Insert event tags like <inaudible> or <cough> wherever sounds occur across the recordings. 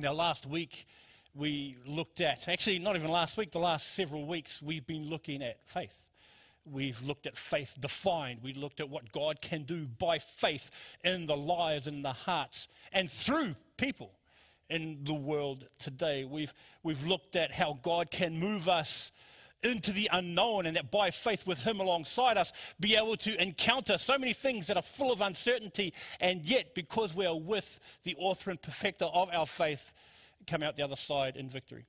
Now, last week we looked at, actually, not even last week, the last several weeks, we've been looking at faith. We've looked at faith defined. We looked at what God can do by faith in the lives and the hearts and through people in the world today. We've, we've looked at how God can move us into the unknown and that by faith with Him alongside us, be able to encounter so many things that are full of uncertainty, and yet, because we are with the author and perfecter of our faith, come out the other side in victory.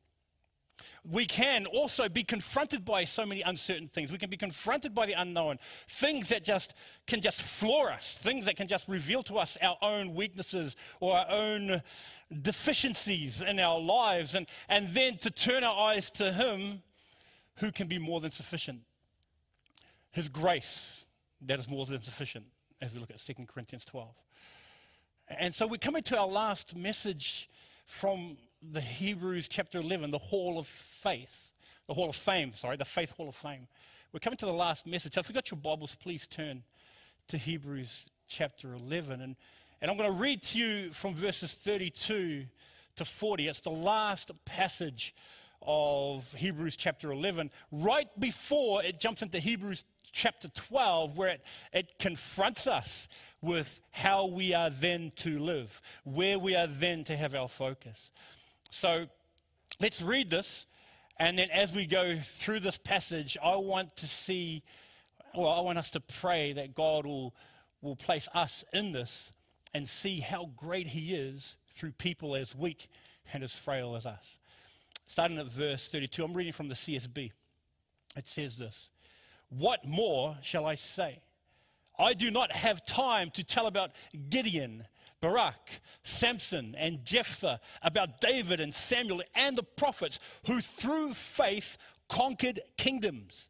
We can also be confronted by so many uncertain things. We can be confronted by the unknown, things that just can just floor us, things that can just reveal to us our own weaknesses or our own deficiencies in our lives, and, and then to turn our eyes to Him who can be more than sufficient. His grace, that is more than sufficient, as we look at 2 Corinthians 12. And so we're coming to our last message from the Hebrews chapter 11, the Hall of Faith, the Hall of Fame, sorry, the Faith Hall of Fame. We're coming to the last message. So if you've got your Bibles, please turn to Hebrews chapter 11. And, and I'm going to read to you from verses 32 to 40. It's the last passage of Hebrews chapter 11, right before it jumps into Hebrews chapter 12, where it, it confronts us with how we are then to live, where we are then to have our focus. So let's read this, and then as we go through this passage, I want to see, well, I want us to pray that God will, will place us in this and see how great He is through people as weak and as frail as us. Starting at verse 32, I'm reading from the CSB. It says this What more shall I say? I do not have time to tell about Gideon, Barak, Samson, and Jephthah, about David and Samuel and the prophets who through faith conquered kingdoms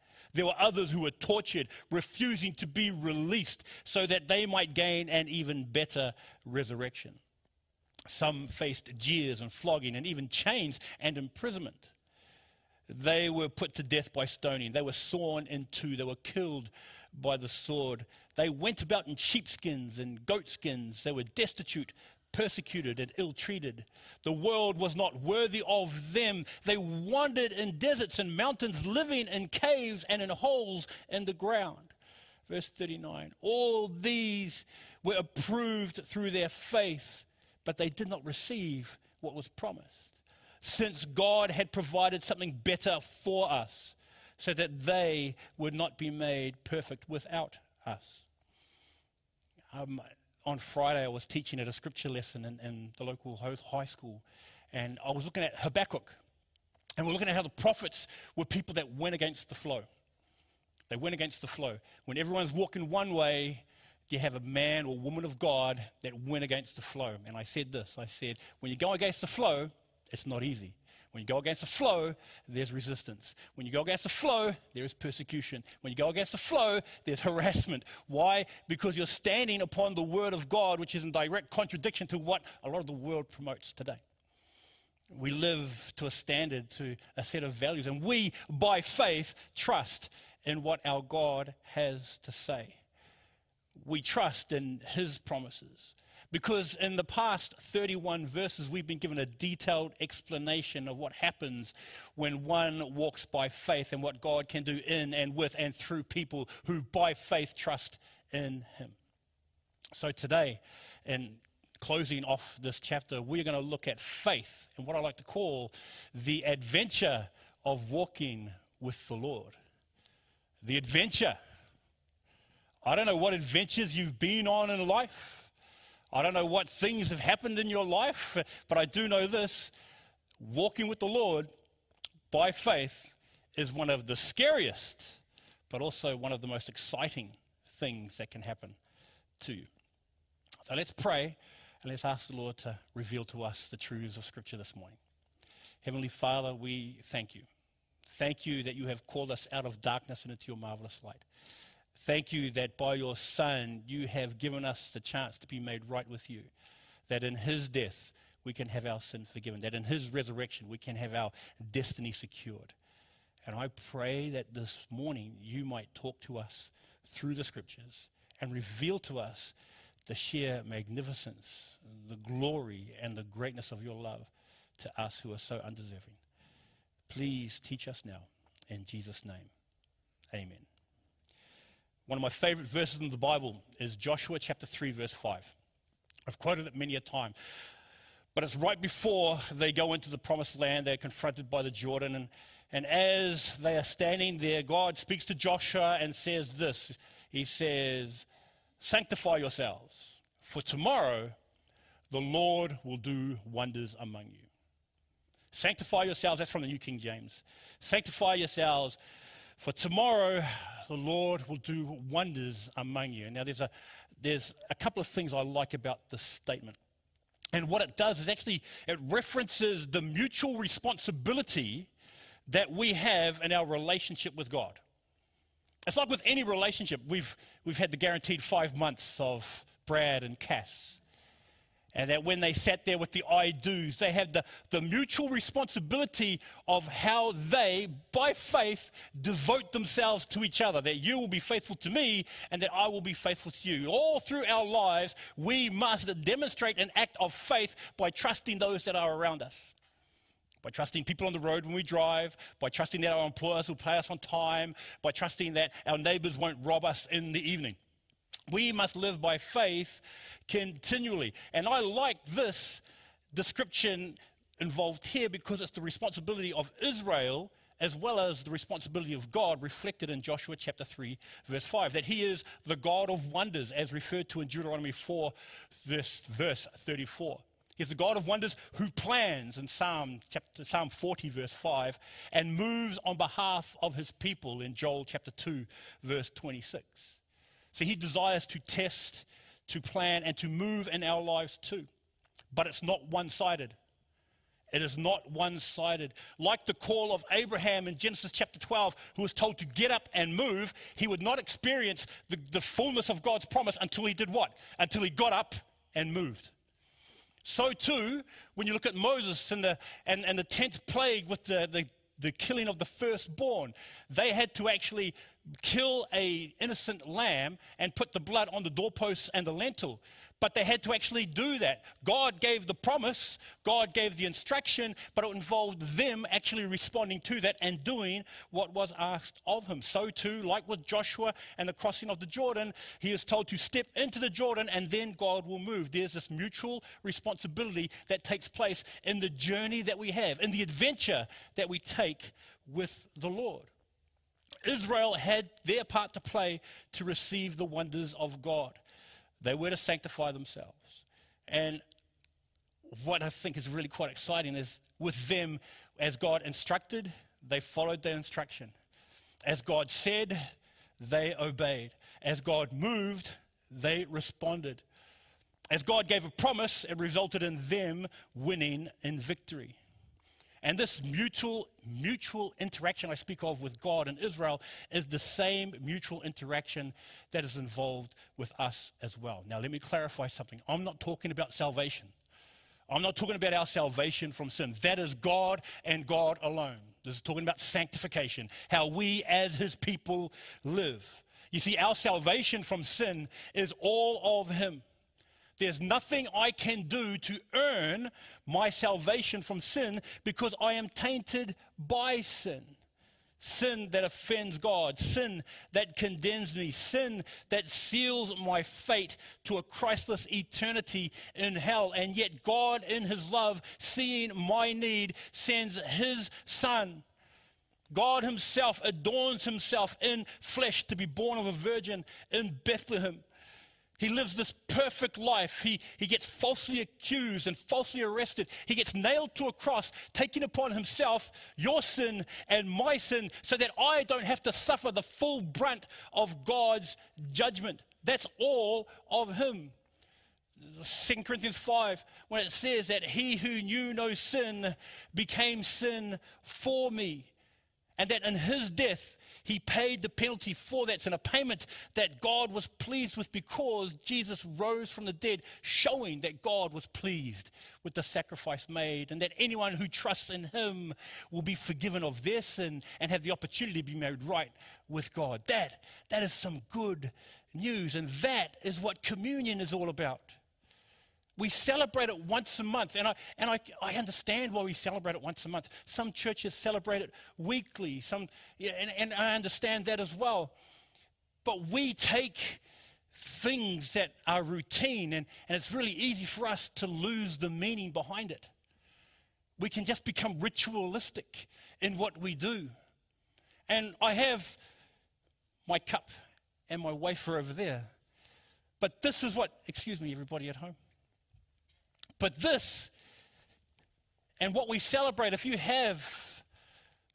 There were others who were tortured, refusing to be released so that they might gain an even better resurrection. Some faced jeers and flogging and even chains and imprisonment. They were put to death by stoning. They were sawn in two. They were killed by the sword. They went about in sheepskins and goatskins. They were destitute, persecuted and ill treated. The world was not worthy of them. They wandered in deserts and mountains, living in caves and in holes in the ground. Verse 39 All these were approved through their faith, but they did not receive what was promised, since God had provided something better for us, so that they would not be made perfect without us. Um, on Friday, I was teaching at a scripture lesson in, in the local high school, and I was looking at Habakkuk. And we're looking at how the prophets were people that went against the flow. They went against the flow. When everyone's walking one way, you have a man or woman of God that went against the flow. And I said this I said, when you go against the flow, it's not easy. When you go against the flow, there's resistance. When you go against the flow, there is persecution. When you go against the flow, there's <laughs> harassment. Why? Because you're standing upon the word of God, which is in direct contradiction to what a lot of the world promotes today. We live to a standard, to a set of values, and we, by faith, trust in what our God has to say. We trust in His promises. Because in the past 31 verses, we've been given a detailed explanation of what happens when one walks by faith and what God can do in and with and through people who by faith trust in Him. So today, in closing off this chapter, we're going to look at faith and what I like to call the adventure of walking with the Lord. The adventure. I don't know what adventures you've been on in life. I don't know what things have happened in your life, but I do know this walking with the Lord by faith is one of the scariest, but also one of the most exciting things that can happen to you. So let's pray and let's ask the Lord to reveal to us the truths of Scripture this morning. Heavenly Father, we thank you. Thank you that you have called us out of darkness and into your marvelous light. Thank you that by your Son you have given us the chance to be made right with you. That in his death we can have our sin forgiven. That in his resurrection we can have our destiny secured. And I pray that this morning you might talk to us through the scriptures and reveal to us the sheer magnificence, the glory, and the greatness of your love to us who are so undeserving. Please teach us now. In Jesus' name, amen. One of my favorite verses in the Bible is Joshua chapter 3, verse 5. I've quoted it many a time. But it's right before they go into the promised land. They're confronted by the Jordan. And, and as they are standing there, God speaks to Joshua and says this He says, Sanctify yourselves, for tomorrow the Lord will do wonders among you. Sanctify yourselves, that's from the New King James. Sanctify yourselves, for tomorrow the Lord will do wonders among you. Now, there's a, there's a couple of things I like about this statement. And what it does is actually, it references the mutual responsibility that we have in our relationship with God. It's like with any relationship. We've, we've had the guaranteed five months of Brad and Cass. And that when they sat there with the I do's, they had the, the mutual responsibility of how they, by faith, devote themselves to each other. That you will be faithful to me and that I will be faithful to you. All through our lives, we must demonstrate an act of faith by trusting those that are around us. By trusting people on the road when we drive, by trusting that our employers will pay us on time, by trusting that our neighbors won't rob us in the evening. We must live by faith continually. And I like this description involved here because it's the responsibility of Israel as well as the responsibility of God reflected in Joshua chapter 3, verse 5, that he is the God of wonders, as referred to in Deuteronomy 4, verse, verse 34. He's the God of wonders who plans in Psalm, chapter, Psalm 40, verse 5, and moves on behalf of his people in Joel chapter 2, verse 26. See, he desires to test, to plan, and to move in our lives too. But it's not one sided. It is not one sided. Like the call of Abraham in Genesis chapter 12, who was told to get up and move, he would not experience the, the fullness of God's promise until he did what? Until he got up and moved. So, too, when you look at Moses and the, and, and the 10th plague with the, the, the killing of the firstborn, they had to actually kill a innocent lamb and put the blood on the doorposts and the lintel but they had to actually do that. God gave the promise god gave the instruction but it involved them actually responding to that and doing what was asked of him. So too like with joshua and the crossing of the jordan he is told to step into the jordan and then god will move. There's this mutual responsibility that takes place in the journey that we have in the adventure that we take with the lord. Israel had their part to play to receive the wonders of God. They were to sanctify themselves. And what I think is really quite exciting is with them, as God instructed, they followed the instruction. As God said, they obeyed. As God moved, they responded. As God gave a promise, it resulted in them winning in victory. And this mutual, mutual interaction I speak of with God and Israel is the same mutual interaction that is involved with us as well. Now, let me clarify something. I'm not talking about salvation. I'm not talking about our salvation from sin. That is God and God alone. This is talking about sanctification, how we as his people live. You see, our salvation from sin is all of him. There's nothing I can do to earn my salvation from sin because I am tainted by sin. Sin that offends God, sin that condemns me, sin that seals my fate to a Christless eternity in hell. And yet, God, in His love, seeing my need, sends His Son. God Himself adorns Himself in flesh to be born of a virgin in Bethlehem. He lives this perfect life. He, he gets falsely accused and falsely arrested. He gets nailed to a cross, taking upon himself your sin and my sin so that I don't have to suffer the full brunt of God's judgment. That's all of him. 2 Corinthians 5, when it says that he who knew no sin became sin for me. And that in his death, he paid the penalty for that. And a payment that God was pleased with because Jesus rose from the dead, showing that God was pleased with the sacrifice made, and that anyone who trusts in him will be forgiven of their sin and have the opportunity to be made right with God. That, that is some good news. And that is what communion is all about. We celebrate it once a month, and I, and I, I understand why we celebrate it once a month. Some churches celebrate it weekly, some, and, and I understand that as well. But we take things that are routine, and, and it's really easy for us to lose the meaning behind it. We can just become ritualistic in what we do. And I have my cup and my wafer over there. But this is what, excuse me, everybody at home. But this, and what we celebrate, if you have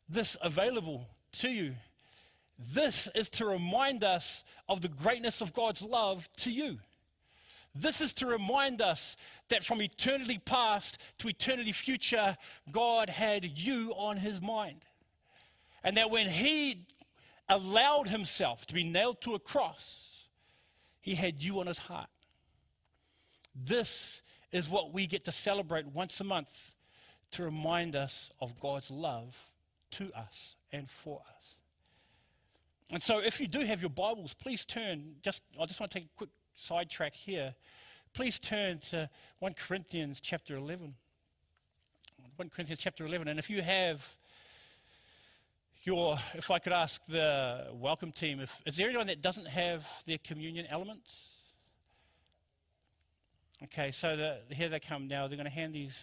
this available to you, this is to remind us of the greatness of God's love to you. This is to remind us that from eternity past to eternity future, God had you on his mind. And that when he allowed himself to be nailed to a cross, he had you on his heart. This is what we get to celebrate once a month to remind us of God's love to us and for us. And so, if you do have your Bibles, please turn. Just, I just want to take a quick sidetrack here. Please turn to 1 Corinthians chapter 11. 1 Corinthians chapter 11. And if you have your, if I could ask the welcome team, if, is there anyone that doesn't have their communion elements? Okay, so the, here they come now. They're going to hand these.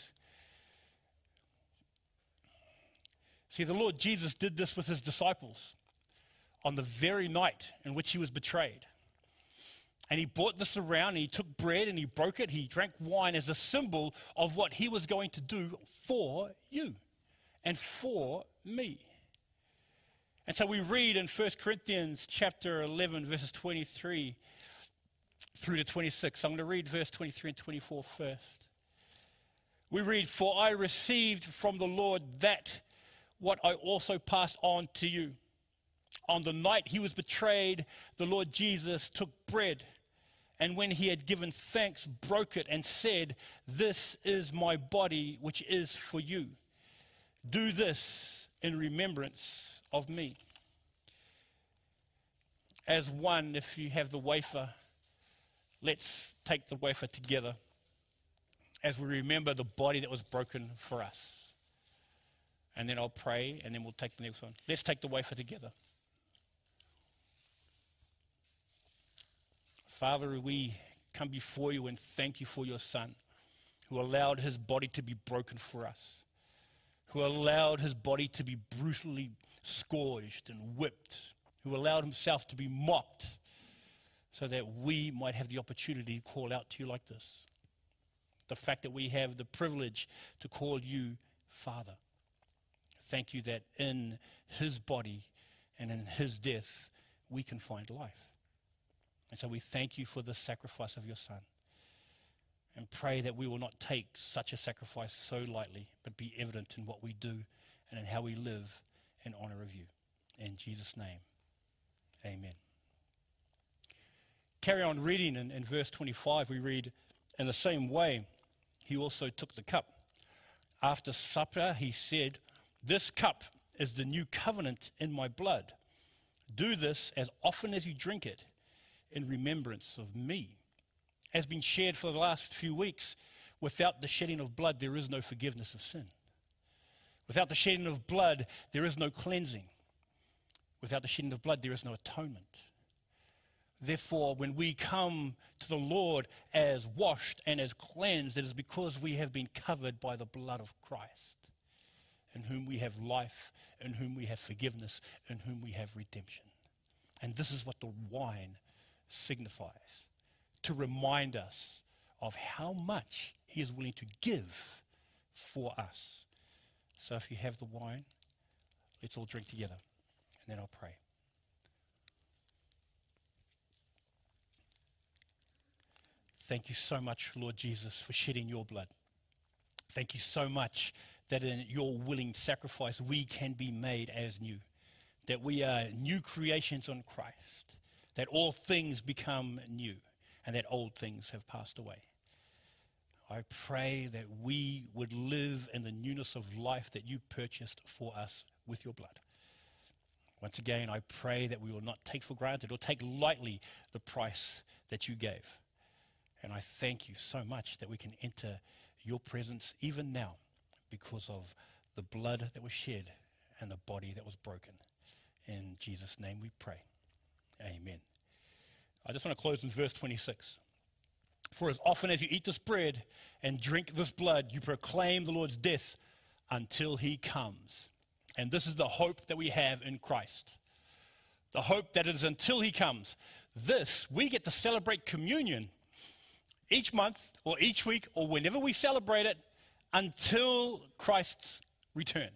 See, the Lord Jesus did this with his disciples on the very night in which he was betrayed. And he brought this around and he took bread and he broke it. He drank wine as a symbol of what he was going to do for you and for me. And so we read in 1 Corinthians chapter 11, verses 23 through to 26. I'm going to read verse 23 and 24 first. We read, For I received from the Lord that what I also passed on to you. On the night he was betrayed, the Lord Jesus took bread, and when he had given thanks, broke it and said, This is my body, which is for you. Do this in remembrance of me. As one, if you have the wafer, let's take the wafer together as we remember the body that was broken for us. And then I'll pray, and then we'll take the next one. Let's take the wafer together. Father, we come before you and thank you for your Son who allowed his body to be broken for us, who allowed his body to be brutally scourged and whipped, who allowed himself to be mocked so that we might have the opportunity to call out to you like this. The fact that we have the privilege to call you Father. Thank you that in his body and in his death, we can find life. And so we thank you for the sacrifice of your Son. And pray that we will not take such a sacrifice so lightly, but be evident in what we do and in how we live in honor of you. In Jesus' name, amen carry on reading in, in verse 25, we read, In the same way, he also took the cup. After supper, he said, This cup is the new covenant in my blood. Do this as often as you drink it in remembrance of me. Has been shared for the last few weeks, without the shedding of blood, there is no forgiveness of sin. Without the shedding of blood, there is no cleansing. Without the shedding of blood, there is no atonement. Therefore, when we come to the Lord as washed and as cleansed, it is because we have been covered by the blood of Christ, in whom we have life, in whom we have forgiveness, in whom we have redemption. And this is what the wine signifies to remind us of how much He is willing to give for us. So if you have the wine, let's all drink together, and then I'll pray. Thank you so much, Lord Jesus, for shedding your blood. Thank you so much that in your willing sacrifice we can be made as new, that we are new creations on Christ, that all things become new, and that old things have passed away. I pray that we would live in the newness of life that you purchased for us with your blood. Once again, I pray that we will not take for granted or take lightly the price that you gave. And I thank you so much that we can enter your presence even now because of the blood that was shed and the body that was broken. In Jesus' name we pray. Amen. I just want to close in verse 26. For as often as you eat this bread and drink this blood, you proclaim the Lord's death until he comes. And this is the hope that we have in Christ. The hope that it is until he comes. This, we get to celebrate communion each month or each week or whenever we celebrate it until Christ's return.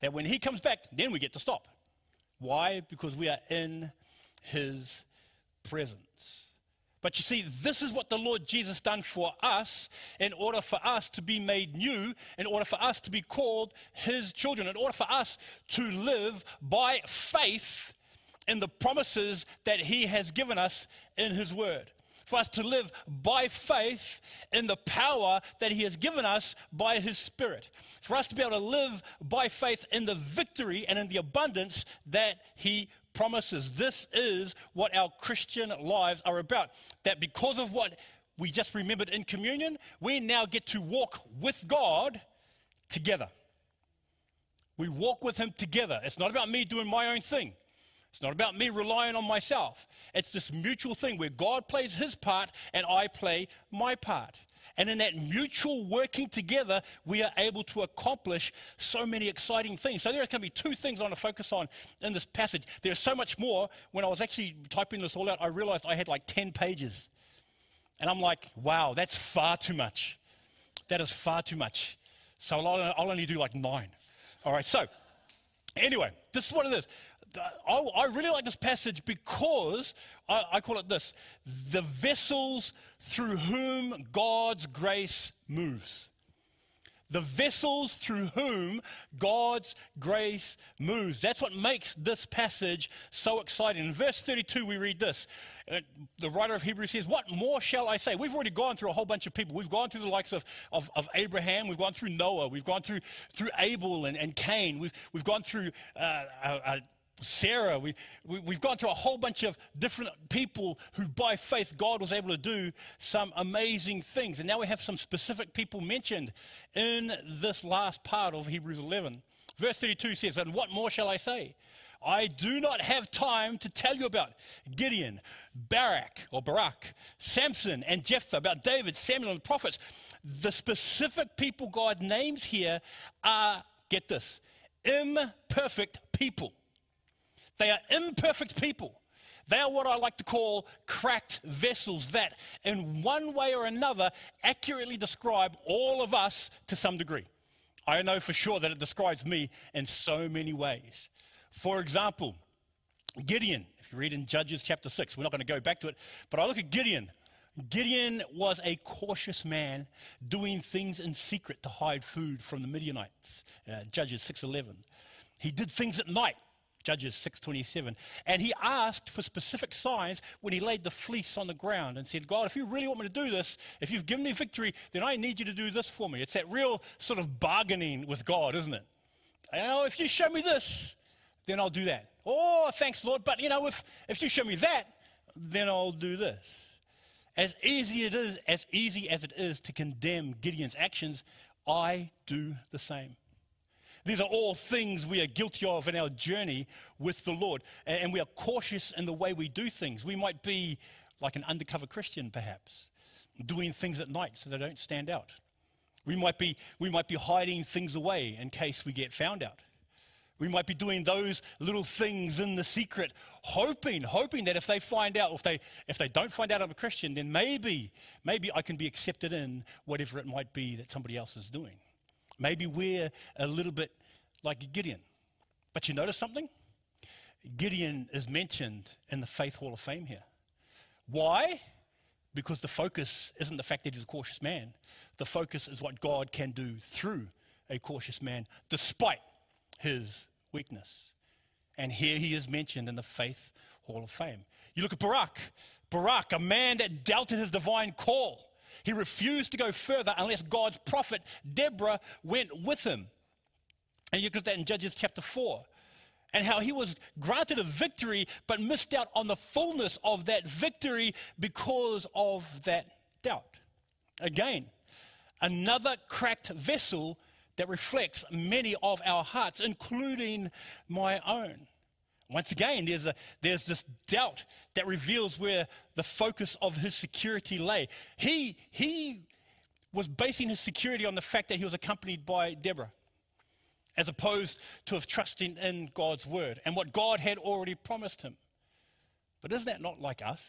That when he comes back, then we get to stop. Why? Because we are in his presence. But you see, this is what the Lord Jesus done for us in order for us to be made new, in order for us to be called his children, in order for us to live by faith in the promises that he has given us in his word. For us to live by faith in the power that he has given us by his spirit. For us to be able to live by faith in the victory and in the abundance that he promises. This is what our Christian lives are about. That because of what we just remembered in communion, we now get to walk with God together. We walk with Him together. It's not about me doing my own thing. It's not about me relying on myself. It's this mutual thing where God plays His part and I play my part. And in that mutual working together, we are able to accomplish so many exciting things. So there are going to be two things I want to focus on in this passage. There's so much more. When I was actually typing this all out, I realized I had like 10 pages. And I'm like, wow, that's far too much. That is far too much. So I'll, I'll only do like nine. All right, so anyway, this is what it is. I, really like this passage because I, I call it this the vessels through whom God's grace moves the vessels through whom God's grace moves. That's what makes this passage so exciting. In verse 32, we read this. The writer of Hebrews says, What more shall I say? We've already gone through a whole bunch of people. We've gone through the likes of, of, of Abraham, we've gone through Noah, we've gone through, through Abel and, and Cain, we've, we've gone through. Uh, uh, uh Sarah. We, we, we've gone through a whole bunch of different people who, by faith, God was able to do some amazing things. And now we have some specific people mentioned in this last part of Hebrews 11. Verse 32 says, And what more shall I say? I do not have time to tell you about Gideon, Barak or Barak, Samson, and Jephthah, about David, Samuel, and the prophets. The specific people God names here are, get this, imperfect people. They are imperfect people. They are what I like to call cracked vessels that, in one way or another, accurately describe all of us to some degree. I know for sure that it describes me in so many ways. For example, Gideon, if you read in Judges chapter 6, we're not going to go back to it, but I look at Gideon. Gideon was a cautious man doing things in secret to hide food from the Midianites. Uh, Judges 6:11. He did things at night Judges 6:27. And he asked for specific signs when he laid the fleece on the ground and said, "God, if you really want me to do this, if you've given me victory, then I need you to do this for me." It's that real sort of bargaining with God, isn't it? You know, if you show me this, then I'll do that. Oh, thanks, Lord, but you know, if if you show me that, then I'll do this. As easy it is, as easy as it is to condemn Gideon's actions, I do the same. These are all things we are guilty of in our journey with the Lord. And we are cautious in the way we do things. We might be like an undercover Christian, perhaps, doing things at night so they don't stand out. We might be, we might be hiding things away in case we get found out. We might be doing those little things in the secret, hoping, hoping that if they find out, if they, if they don't find out I'm a Christian, then maybe, maybe I can be accepted in whatever it might be that somebody else is doing. Maybe we're a little bit like Gideon. But you notice something? Gideon is mentioned in the Faith Hall of Fame here. Why? Because the focus isn't the fact that he's a cautious man. The focus is what God can do through a cautious man despite his weakness. And here he is mentioned in the Faith Hall of Fame. You look at Barak. Barak, a man that doubted his divine call. He refused to go further unless God's prophet Deborah went with him. And you look at that in Judges chapter 4 and how he was granted a victory but missed out on the fullness of that victory because of that doubt. Again, another cracked vessel that reflects many of our hearts, including my own. Once again, there's, a, there's this doubt that reveals where the focus of his security lay. He, he was basing his security on the fact that he was accompanied by Deborah as opposed to of trusting in God's word and what God had already promised him. But isn't that not like us?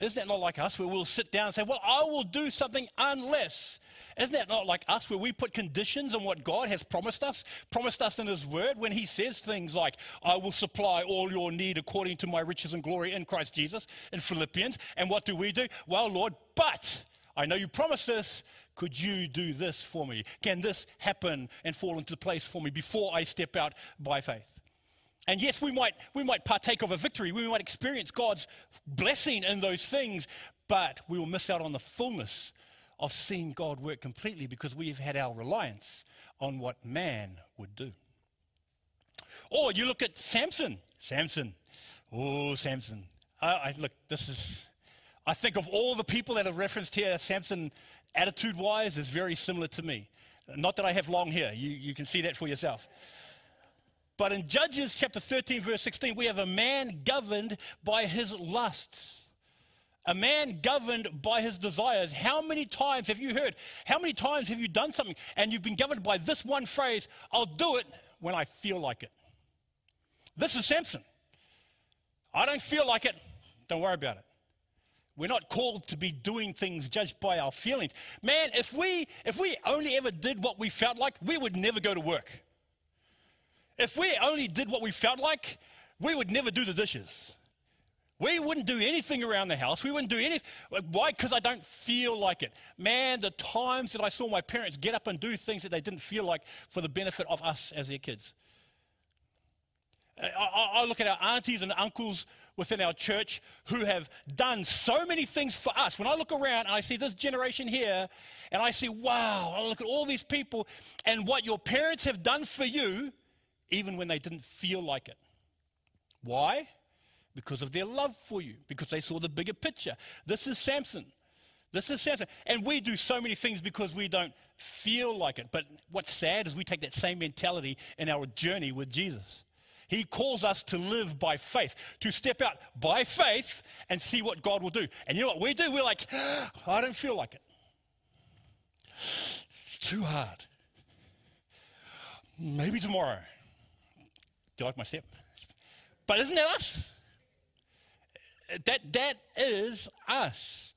Isn't that not like us where we'll sit down and say, Well, I will do something unless? Isn't that not like us where we put conditions on what God has promised us, promised us in His Word when He says things like, I will supply all your need according to my riches and glory in Christ Jesus in Philippians? And what do we do? Well, Lord, but I know you promised this, could you do this for me? Can this happen and fall into place for me before I step out by faith? And yes, we might, we might partake of a victory. We might experience God's blessing in those things, but we will miss out on the fullness of seeing God work completely because we've had our reliance on what man would do. Or you look at Samson. Samson. Oh, Samson. I, I, look, this is. I think of all the people that are referenced here, Samson attitude wise, is very similar to me. Not that I have long hair, you, you can see that for yourself. But in Judges chapter 13, verse 16, we have a man governed by his lusts. A man governed by his desires. How many times have you heard? How many times have you done something and you've been governed by this one phrase, I'll do it when I feel like it? This is Samson. I don't feel like it. Don't worry about it. We're not called to be doing things judged by our feelings. Man, if we, if we only ever did what we felt like, we would never go to work. If we only did what we felt like, we would never do the dishes. We wouldn't do anything around the house. We wouldn't do anything. Why? Because I don't feel like it. Man, the times that I saw my parents get up and do things that they didn't feel like for the benefit of us as their kids. I, I, look at our aunties and uncles within our church who have done so many things for us. When I look around and I see this generation here, and I see, wow, I look at all these people and what your parents have done for you, even when they didn't feel like it. Why? Because of their love for you, because they saw the bigger picture. This is Samson. This is Samson. And we do so many things because we don't feel like it. But what's sad is we take that same mentality in our journey with Jesus. He calls us to live by faith, to step out by faith and see what God will do. And you know what we do? We're like, ah, I don't feel like it. It's too hard. Maybe tomorrow. Do er you like my step? But isn't that us? That, that is us.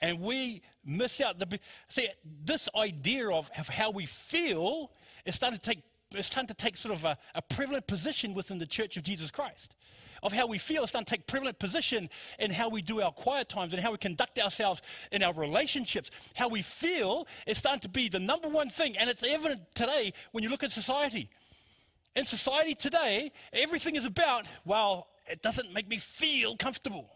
And we miss out the. See, this idea of, of how we feel is starting to take it's starting to take sort of a, a, prevalent position within the Church of Jesus Christ. Of how we feel, it's starting to take prevalent position in how we do our quiet times and how we conduct ourselves in our relationships. How we feel is starting to be the number one thing, and it's evident today when you look at society. In society today, everything is about, well, it doesn't make me feel comfortable.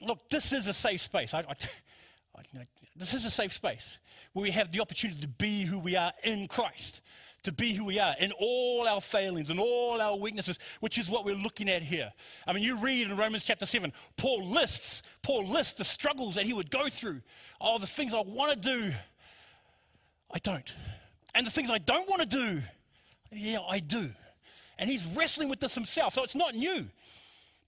Look, this is a safe space. I, I, this is a safe space where we have the opportunity to be who we are in Christ, to be who we are in all our failings and all our weaknesses, which is what we're looking at here. I mean, you read in Romans chapter 7, Paul lists, Paul lists the struggles that he would go through. Oh, the things I want to do, I don't. And the things I don't want to do, yeah, I do. And he's wrestling with this himself, so it's not new.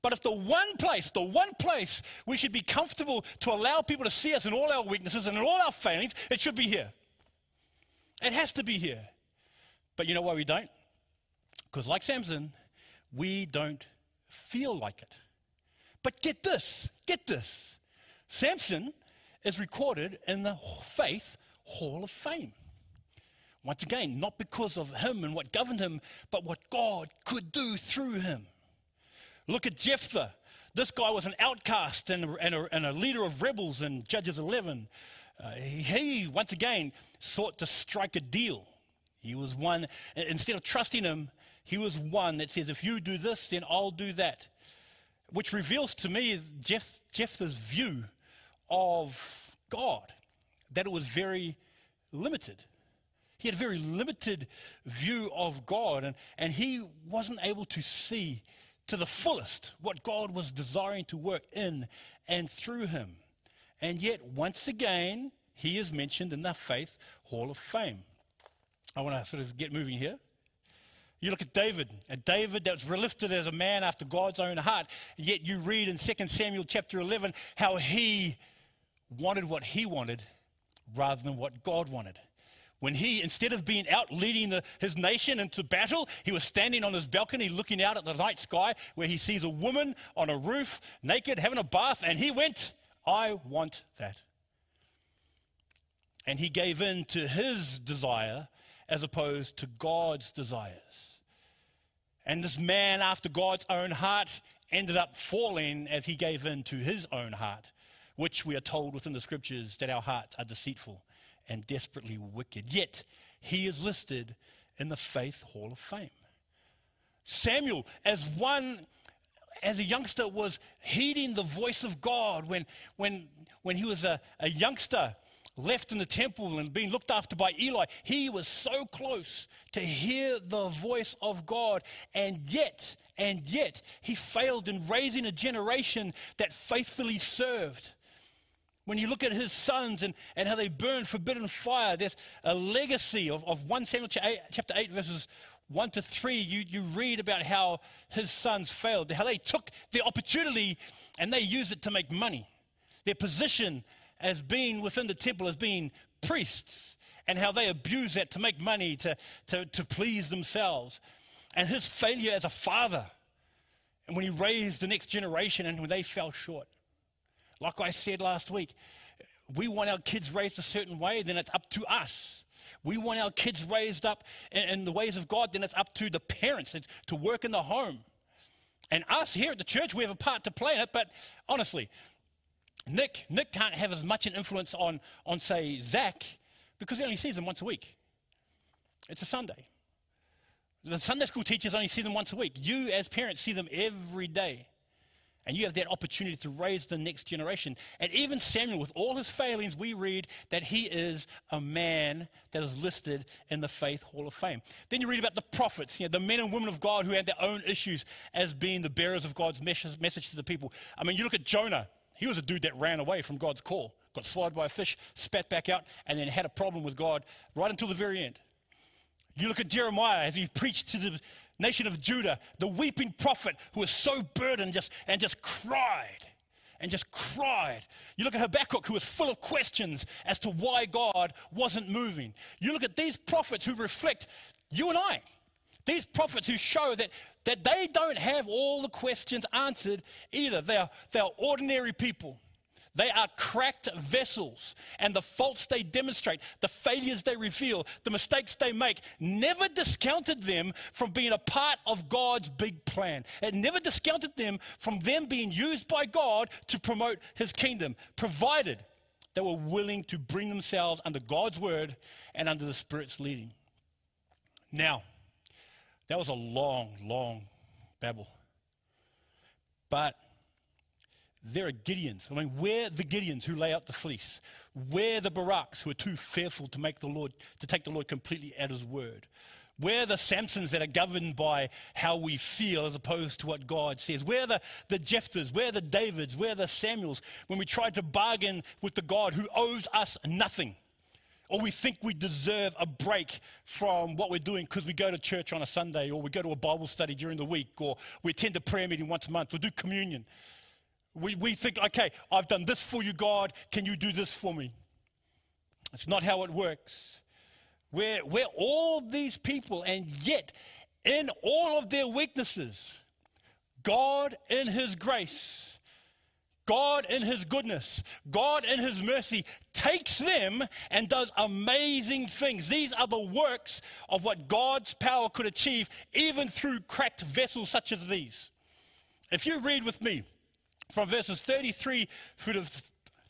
But if the one place, the one place we should be comfortable to allow people to see us in all our weaknesses and in all our failings, it should be here. It has to be here. But you know why we don't? Because, like Samson, we don't feel like it. But get this, get this. Samson is recorded in the Faith Hall of Fame. Once again, not because of him and what governed him, but what God could do through him. Look at Jephthah. This guy was an outcast and, and, a, and a leader of rebels in Judges 11. Uh, he, once again, sought to strike a deal. He was one, instead of trusting him, he was one that says, if you do this, then I'll do that. Which reveals to me Jeff, Jephthah's view of God, that it was very limited. He had a very limited view of God, and, and he wasn't able to see to the fullest what God was desiring to work in and through him. And yet, once again, he is mentioned in the Faith Hall of Fame. I want to sort of get moving here. You look at David, and David that was lifted as a man after God's own heart, yet you read in 2 Samuel chapter 11 how he wanted what he wanted rather than what God wanted. When he, instead of being out leading the, his nation into battle, he was standing on his balcony looking out at the night sky where he sees a woman on a roof, naked, having a bath, and he went, I want that. And he gave in to his desire as opposed to God's desires. And this man, after God's own heart, ended up falling as he gave in to his own heart, which we are told within the scriptures that our hearts are deceitful and desperately wicked. Yet, he is listed in the Faith Hall of Fame. Samuel, as one, as a youngster, was heeding the voice of God when, when, when he was a, a youngster left in the temple and being looked after by Eli. He was so close to hear the voice of God, and yet, and yet, he failed in raising a generation that faithfully served. When you look at his sons and, and how they burned forbidden fire, there's a legacy of, of 1 Samuel chapter 8, verses 1 to 3. You, you read about how his sons failed, how they took the opportunity and they used it to make money. Their position as being within the temple, as being priests, and how they abuse that to make money, to, to, to please themselves. And his failure as a father, and when he raised the next generation and when they fell short. Like I said last week, we want our kids raised a certain way, then it's up to us. We want our kids raised up in, in the ways of God, then it's up to the parents to work in the home. And us here at the church, we have a part to play in it, but honestly, Nick, Nick can't have as much an influence on, on, say, Zach, because he only sees them once a week. It's a Sunday. The Sunday school teachers only see them once a week. You, as parents, see them every day. And you have that opportunity to raise the next generation. And even Samuel, with all his failings, we read that he is a man that is listed in the Faith Hall of Fame. Then you read about the prophets, you know, the men and women of God who had their own issues as being the bearers of God's message to the people. I mean, you look at Jonah. He was a dude that ran away from God's call, got swallowed by a fish, spat back out, and then had a problem with God right until the very end. You look at Jeremiah as he preached to the nation of Judah, the weeping prophet who was so burdened just, and just cried and just cried. You look at Habakkuk, who was full of questions as to why God wasn't moving. You look at these prophets who reflect you and I. These prophets who show that, that they don't have all the questions answered either. They are, they are ordinary people. They are cracked vessels, and the faults they demonstrate, the failures they reveal, the mistakes they make, never discounted them from being a part of God's big plan. It never discounted them from them being used by God to promote His kingdom, provided they were willing to bring themselves under God's word and under the Spirit's leading. Now, that was a long, long babble. But there are Gideons. I mean, we're the Gideons who lay out the fleece. We're the Baraks who are too fearful to make the Lord to take the Lord completely at His word. We're the Samsons that are governed by how we feel as opposed to what God says. We're the, the Jephthahs, we're the Davids, we're the Samuels when we try to bargain with the God who owes us nothing. Or we think we deserve a break from what we're doing because we go to church on a Sunday, or we go to a Bible study during the week, or we attend a prayer meeting once a month, or do communion. We, we think, okay, I've done this for you, God. Can you do this for me? It's not how it works. We're, we're all these people, and yet, in all of their weaknesses, God, in His grace, God, in His goodness, God, in His mercy, takes them and does amazing things. These are the works of what God's power could achieve, even through cracked vessels such as these. If you read with me, from verses 33 through to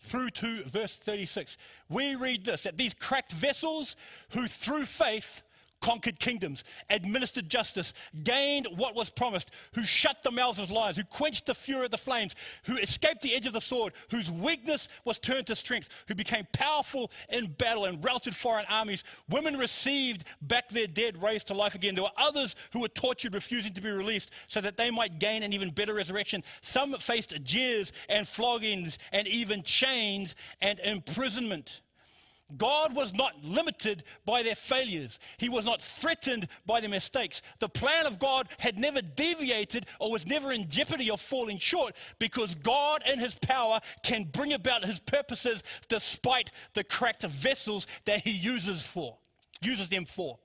through to verse 36, we read this that these cracked vessels who through faith conquered kingdoms, administered justice, gained what was promised, who shut the mouths of lions, who quenched the fury of the flames, who escaped the edge of the sword, whose weakness was turned to strength, who became powerful in battle and routed foreign armies. Women received back their dead raised to life again. There were others who were tortured, refusing to be released so that they might gain an even better resurrection. Some faced jeers and floggings and even chains and imprisonment. God was not limited by their failures. He was not threatened by their mistakes. The plan of God had never deviated or was never in jeopardy of falling short because God, in His power, can bring about His purposes despite the cracked vessels that He uses for, uses them for.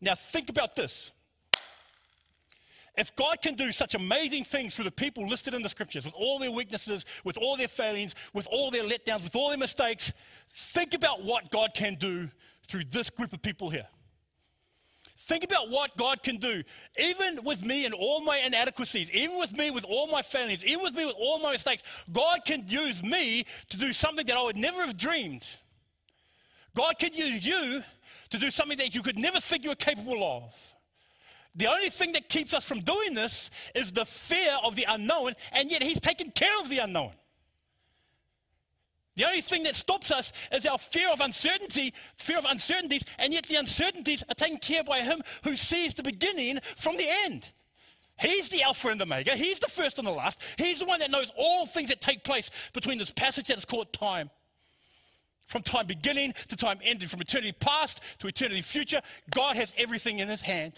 Now think about this. If God can do such amazing things through the people listed in the scriptures, with all their weaknesses, with all their failings, with all their letdowns, with all their mistakes, think about what God can do through this group of people here. Think about what God can do, even with me and all my inadequacies, even with me with all my failings, even with me with all my mistakes. God can use me to do something that I would never have dreamed. God can use you to do something that you could never think you were capable of. The only thing that keeps us from doing this is the fear of the unknown, and yet He's taken care of the unknown. The only thing that stops us is our fear of uncertainty, fear of uncertainties, and yet the uncertainties are taken care by Him who sees the beginning from the end. He's the Alpha and Omega. He's the first and the last. He's the one that knows all things that take place between this passage that is called time. From time beginning to time ending, from eternity past to eternity future, God has everything in His hand.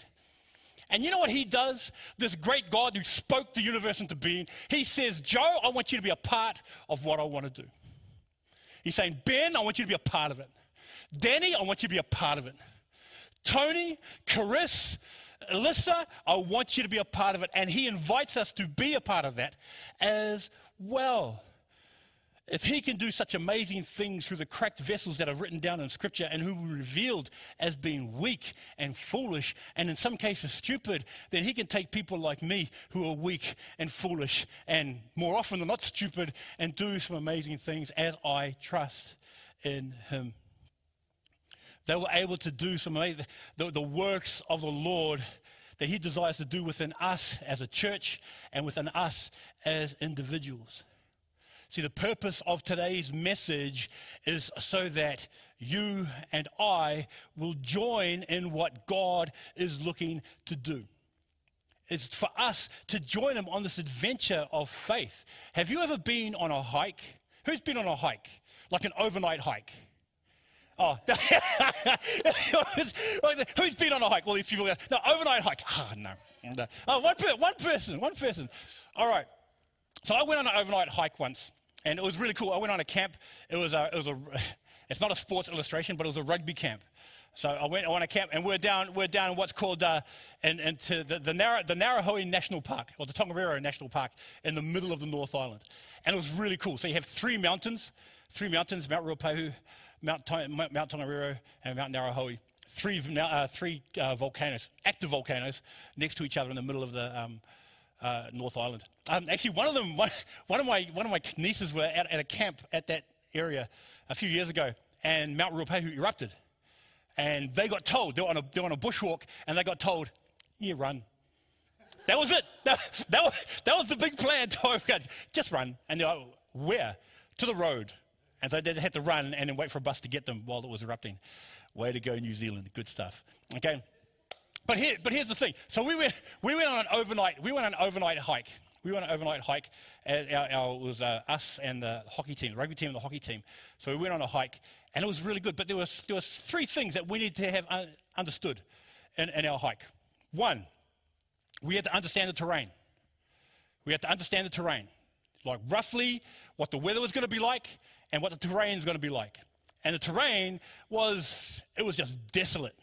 And you know what he does? This great God who spoke the universe into being, he says, Joe, I want you to be a part of what I want to do. He's saying, Ben, I want you to be a part of it. Danny, I want you to be a part of it. Tony, Chris, Alyssa, I want you to be a part of it. And he invites us to be a part of that as well if he can do such amazing things through the cracked vessels that are written down in scripture and who were revealed as being weak and foolish and in some cases stupid, then he can take people like me who are weak and foolish and more often than not stupid and do some amazing things as I trust in him. They were able to do some the, the works of the Lord that he desires to do within us as a church and within us as individuals. See, the purpose of today's message is so that you and I will join in what God is looking to do. It's for us to join Him on this adventure of faith. Have you ever been on a hike? Who's been on a hike? Like an overnight hike? Oh, <laughs> who's been on a hike? Well, these people, no, overnight hike. Oh, no. no. Oh, one, per, one person, one person. All right. So I went on an overnight hike once. And it was really cool. I went on a camp. It was a, it was a, <laughs> it's not a sports illustration, but it was a rugby camp. So I went on a camp, and we're down, we're down what's called uh, in, into the, the, Nara, the Ngauruhoe National Park, or the Tongariro National Park, in the middle of the North Island. And it was really cool. So you have three mountains, three mountains, Mount Ruapehu, Mount, Mount Tongariro, and Mount Ngauruhoe. Three, uh, three uh, volcanoes, active volcanoes, next to each other in the middle of the, um, uh, North Island. Um, actually, one of them, one, <laughs> one, of my, one of my nieces were at, at, a camp at that area a few years ago, and Mount Ruapehu erupted. And they got told, they were, on a, they were on a bushwalk, and they got told, yeah, run. That was it. <laughs> That, that, was, that was the big plan. <laughs> Just run. And they're like, where? To the road. And so they had to run and then wait for a bus to get them while it was erupting. Way to go, New Zealand. Good stuff. Okay. But, here, but here's the thing. So we went, we went on an overnight, we went on an overnight hike. We went on an overnight hike. Our, our, it was uh, us and the hockey team, the rugby team and the hockey team. So we went on a hike, and it was really good. But there was, there was three things that we needed to have un- understood in, in our hike. One, we had to understand the terrain. We had to understand the terrain, like roughly what the weather was going to be like and what the terrain is going to be like. And the terrain was, it was just desolate.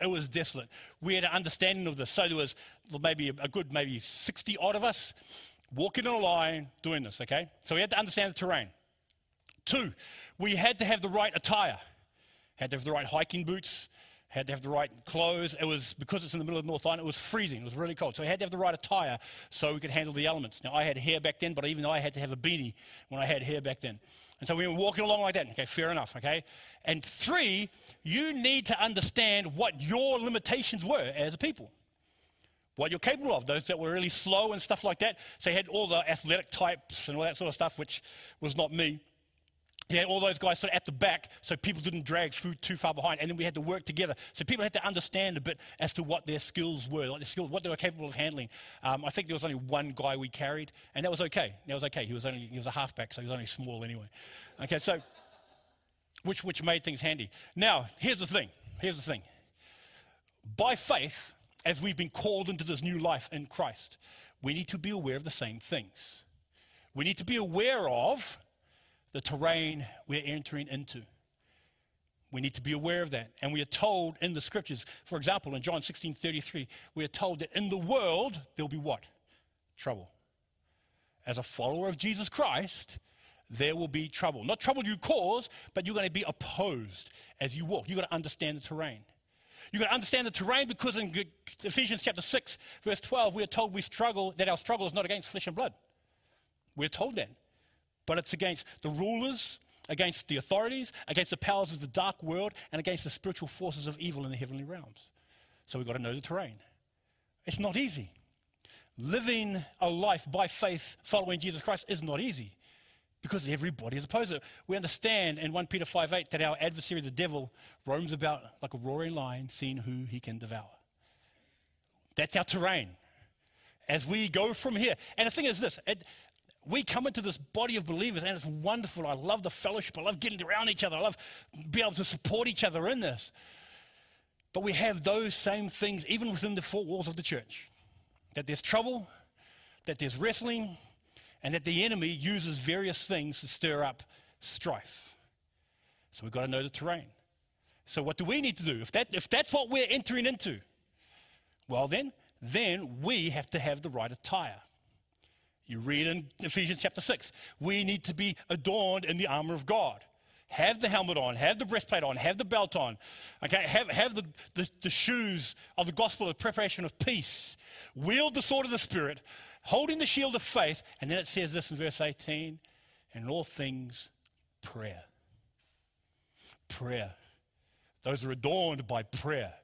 It was desolate. We had an understanding of this. So there was maybe a good, maybe 60 odd of us walking in a line doing this, okay? So we had to understand the terrain. Two, we had to have the right attire. Had to have the right hiking boots, had to have the right clothes. It was because it's in the middle of North Island, it was freezing. It was really cold. So we had to have the right attire so we could handle the elements. Now, I had hair back then, but even though I had to have a beanie when I had hair back then. And so we were walking along like that. Okay, fair enough. Okay. And three, you need to understand what your limitations were as a people. What you're capable of, those that were really slow and stuff like that. So he had all the athletic types and all that sort of stuff, which was not me. He had all those guys sort of at the back so people didn't drag food too far behind. And then we had to work together. So people had to understand a bit as to what their skills were, like their skills, what they were capable of handling. Um, I think there was only one guy we carried, and that was okay. That was okay. He was only he was a halfback, so he was only small anyway. Okay, so which which made things handy. Now, here's the thing. Here's the thing. By faith, as we've been called into this new life in Christ, we need to be aware of the same things. We need to be aware of the terrain we're entering into. We need to be aware of that. And we are told in the scriptures, for example, in John 16 33, we are told that in the world there'll be what? Trouble. As a follower of Jesus Christ, there will be trouble. Not trouble you cause, but you're going to be opposed as you walk. You've got to understand the terrain. You've got to understand the terrain because in Ephesians chapter 6, verse 12, we are told we struggle, that our struggle is not against flesh and blood. We're told that but it's against the rulers, against the authorities, against the powers of the dark world, and against the spiritual forces of evil in the heavenly realms. So we've got to know the terrain. It's not easy. Living a life by faith following Jesus Christ is not easy because everybody is opposed to it. We understand in 1 Peter 5 8 that our adversary, the devil, roams about like a roaring lion, seeing who he can devour. That's our terrain. As we go from here. And the thing is this it, we come into this body of believers and it's wonderful. I love the fellowship. I love getting around each other. I love being able to support each other in this. But we have those same things even within the four walls of the church that there's trouble, that there's wrestling, and that the enemy uses various things to stir up strife. So we've got to know the terrain. So what do we need to do? If, that, if that's what we're entering into, well then, then we have to have the right attire. You read in Ephesians chapter 6. We need to be adorned in the armor of God. Have the helmet on, have the breastplate on, have the belt on. Okay, have, have the, the, the shoes of the gospel of preparation of peace. Wield the sword of the Spirit, holding the shield of faith. And then it says this in verse 18 and in all things, prayer. Prayer. Those are adorned by prayer.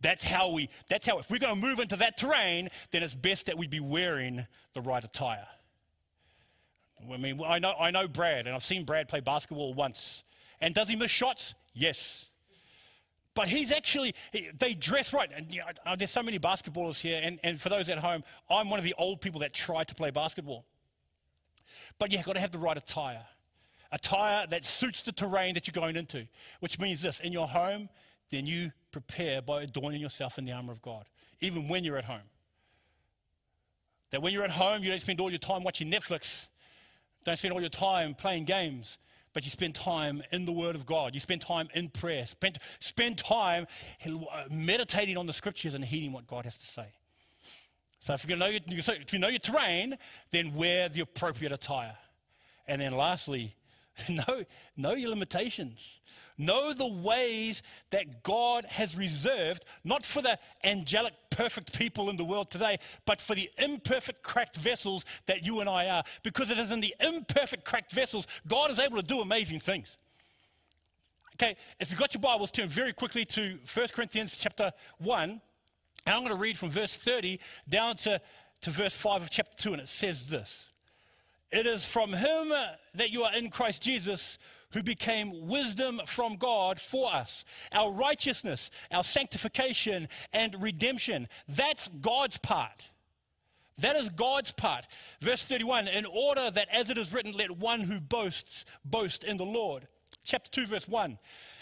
That's how we, that's how, if we're going to move into that terrain, then it's best that we be wearing the right attire. I mean, I know, I know Brad, and I've seen Brad play basketball once. And does he miss shots? Yes. But he's actually, they dress right. And you know, there's so many basketballers here, and, and for those at home, I'm one of the old people that try to play basketball. But you've got to have the right attire. Attire that suits the terrain that you're going into, which means this in your home, then you prepare by adorning yourself in the armor of God, even when you're at home. That when you're at home, you don't spend all your time watching Netflix, don't spend all your time playing games, but you spend time in the Word of God. You spend time in prayer. Spend, spend time meditating on the Scriptures and heeding what God has to say. So if you know your, if you know your terrain, then wear the appropriate attire. And then lastly, <laughs> know, know your limitations. Know the ways that God has reserved, not for the angelic, perfect people in the world today, but for the imperfect, cracked vessels that you and I are. Because it is in the imperfect, cracked vessels God is able to do amazing things. Okay, if you've got your Bibles, turn very quickly to 1 Corinthians chapter 1. And I'm going to read from verse 30 down to, to verse 5 of chapter 2, and it says this It is from him that you are in Christ Jesus who became wisdom from God for us. Our righteousness, our sanctification, and redemption. That's God's part. That is God's part. Verse 31 In order that, as it is written, let one who boasts boast in the Lord. Chapter 2, verse 1.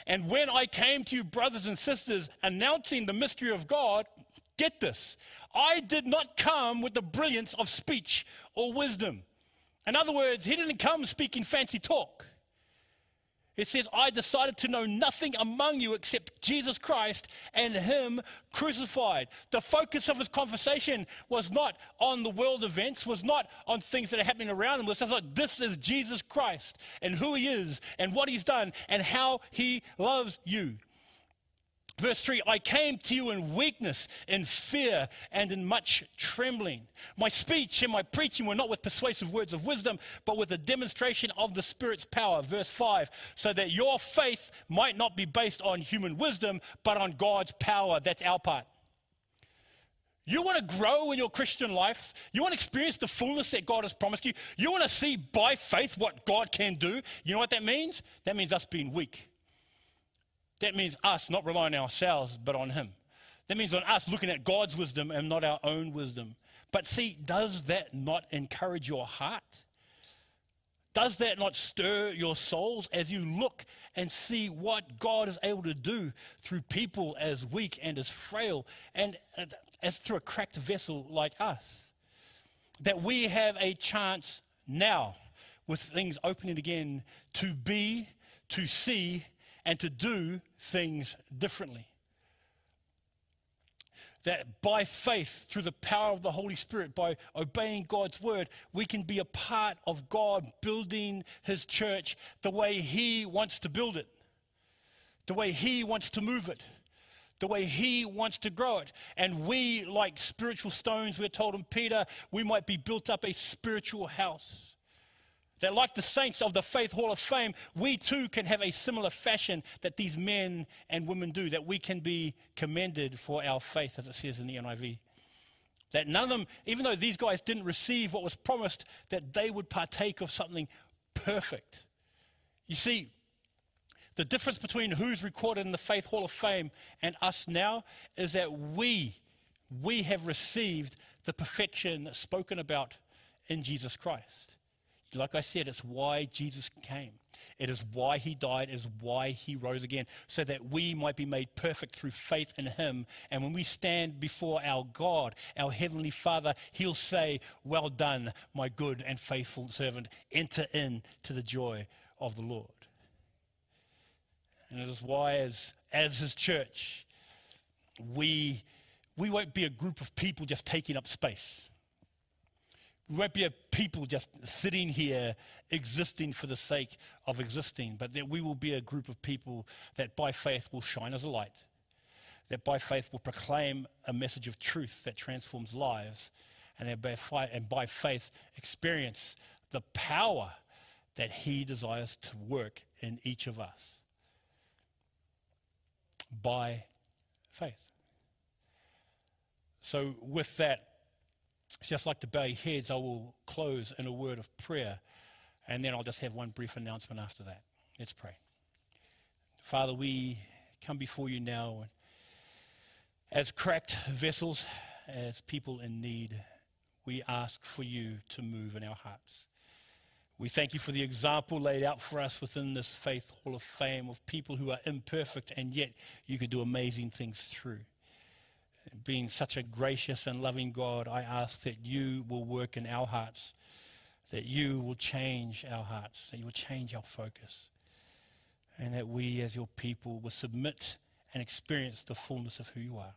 And when I came to you, brothers and sisters, announcing the mystery of God, get this, I did not come with the brilliance of speech or wisdom. In other words, he didn't come speaking fancy talk. It says, I decided to know nothing among you except Jesus Christ and Him crucified. The focus of his conversation was not on the world events, was not on things that are happening around him. It was just like, this is Jesus Christ and who He is and what He's done and how He loves you. Verse 3 I came to you in weakness, in fear, and in much trembling. My speech and my preaching were not with persuasive words of wisdom, but with a demonstration of the Spirit's power. Verse 5 So that your faith might not be based on human wisdom, but on God's power. That's our part. You want to grow in your Christian life? You want to experience the fullness that God has promised you? You want to see by faith what God can do? You know what that means? That means us being weak. That means us not relying on ourselves, but on Him. That means on us looking at God's wisdom and not our own wisdom. But see, does that not encourage your heart? Does that not stir your souls as you look and see what God is able to do through people as weak and as frail and as through a cracked vessel like us? That we have a chance now, with things opening again, to be, to see, and to do things differently. That by faith, through the power of the Holy Spirit, by obeying God's word, we can be a part of God building his church the way he wants to build it, the way he wants to move it, the way he wants to grow it. And we, like spiritual stones, we're told in Peter, we might be built up a spiritual house. That, like the saints of the Faith Hall of Fame, we too can have a similar fashion that these men and women do, that we can be commended for our faith, as it says in the NIV. That none of them, even though these guys didn't receive what was promised, that they would partake of something perfect. You see, the difference between who's recorded in the Faith Hall of Fame and us now is that we, we have received the perfection spoken about in Jesus Christ. Like I said, it's why Jesus came. It is why he died. It is why he rose again, so that we might be made perfect through faith in him. And when we stand before our God, our Heavenly Father, he'll say, Well done, my good and faithful servant. Enter in to the joy of the Lord. And it is why, as, as his church, we, we won't be a group of people just taking up space. We won't be a people just sitting here existing for the sake of existing, but that we will be a group of people that by faith will shine as a light, that by faith will proclaim a message of truth that transforms lives, and by, and by faith experience the power that He desires to work in each of us. By faith. So, with that, just like to bow heads, I will close in a word of prayer, and then I'll just have one brief announcement after that. Let's pray. Father, we come before you now as cracked vessels, as people in need. We ask for you to move in our hearts. We thank you for the example laid out for us within this faith hall of fame of people who are imperfect and yet you could do amazing things through being such a gracious and loving God, I ask that you will work in our hearts, that you will change our hearts, that you will change our focus, and that we as your people will submit and experience the fullness of who you are.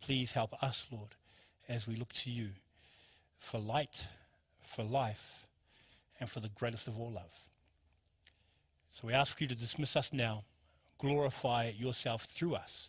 Please help us, Lord, as we look to you for light, for life, and for the greatest of all love. So we ask you to dismiss us now, glorify yourself through us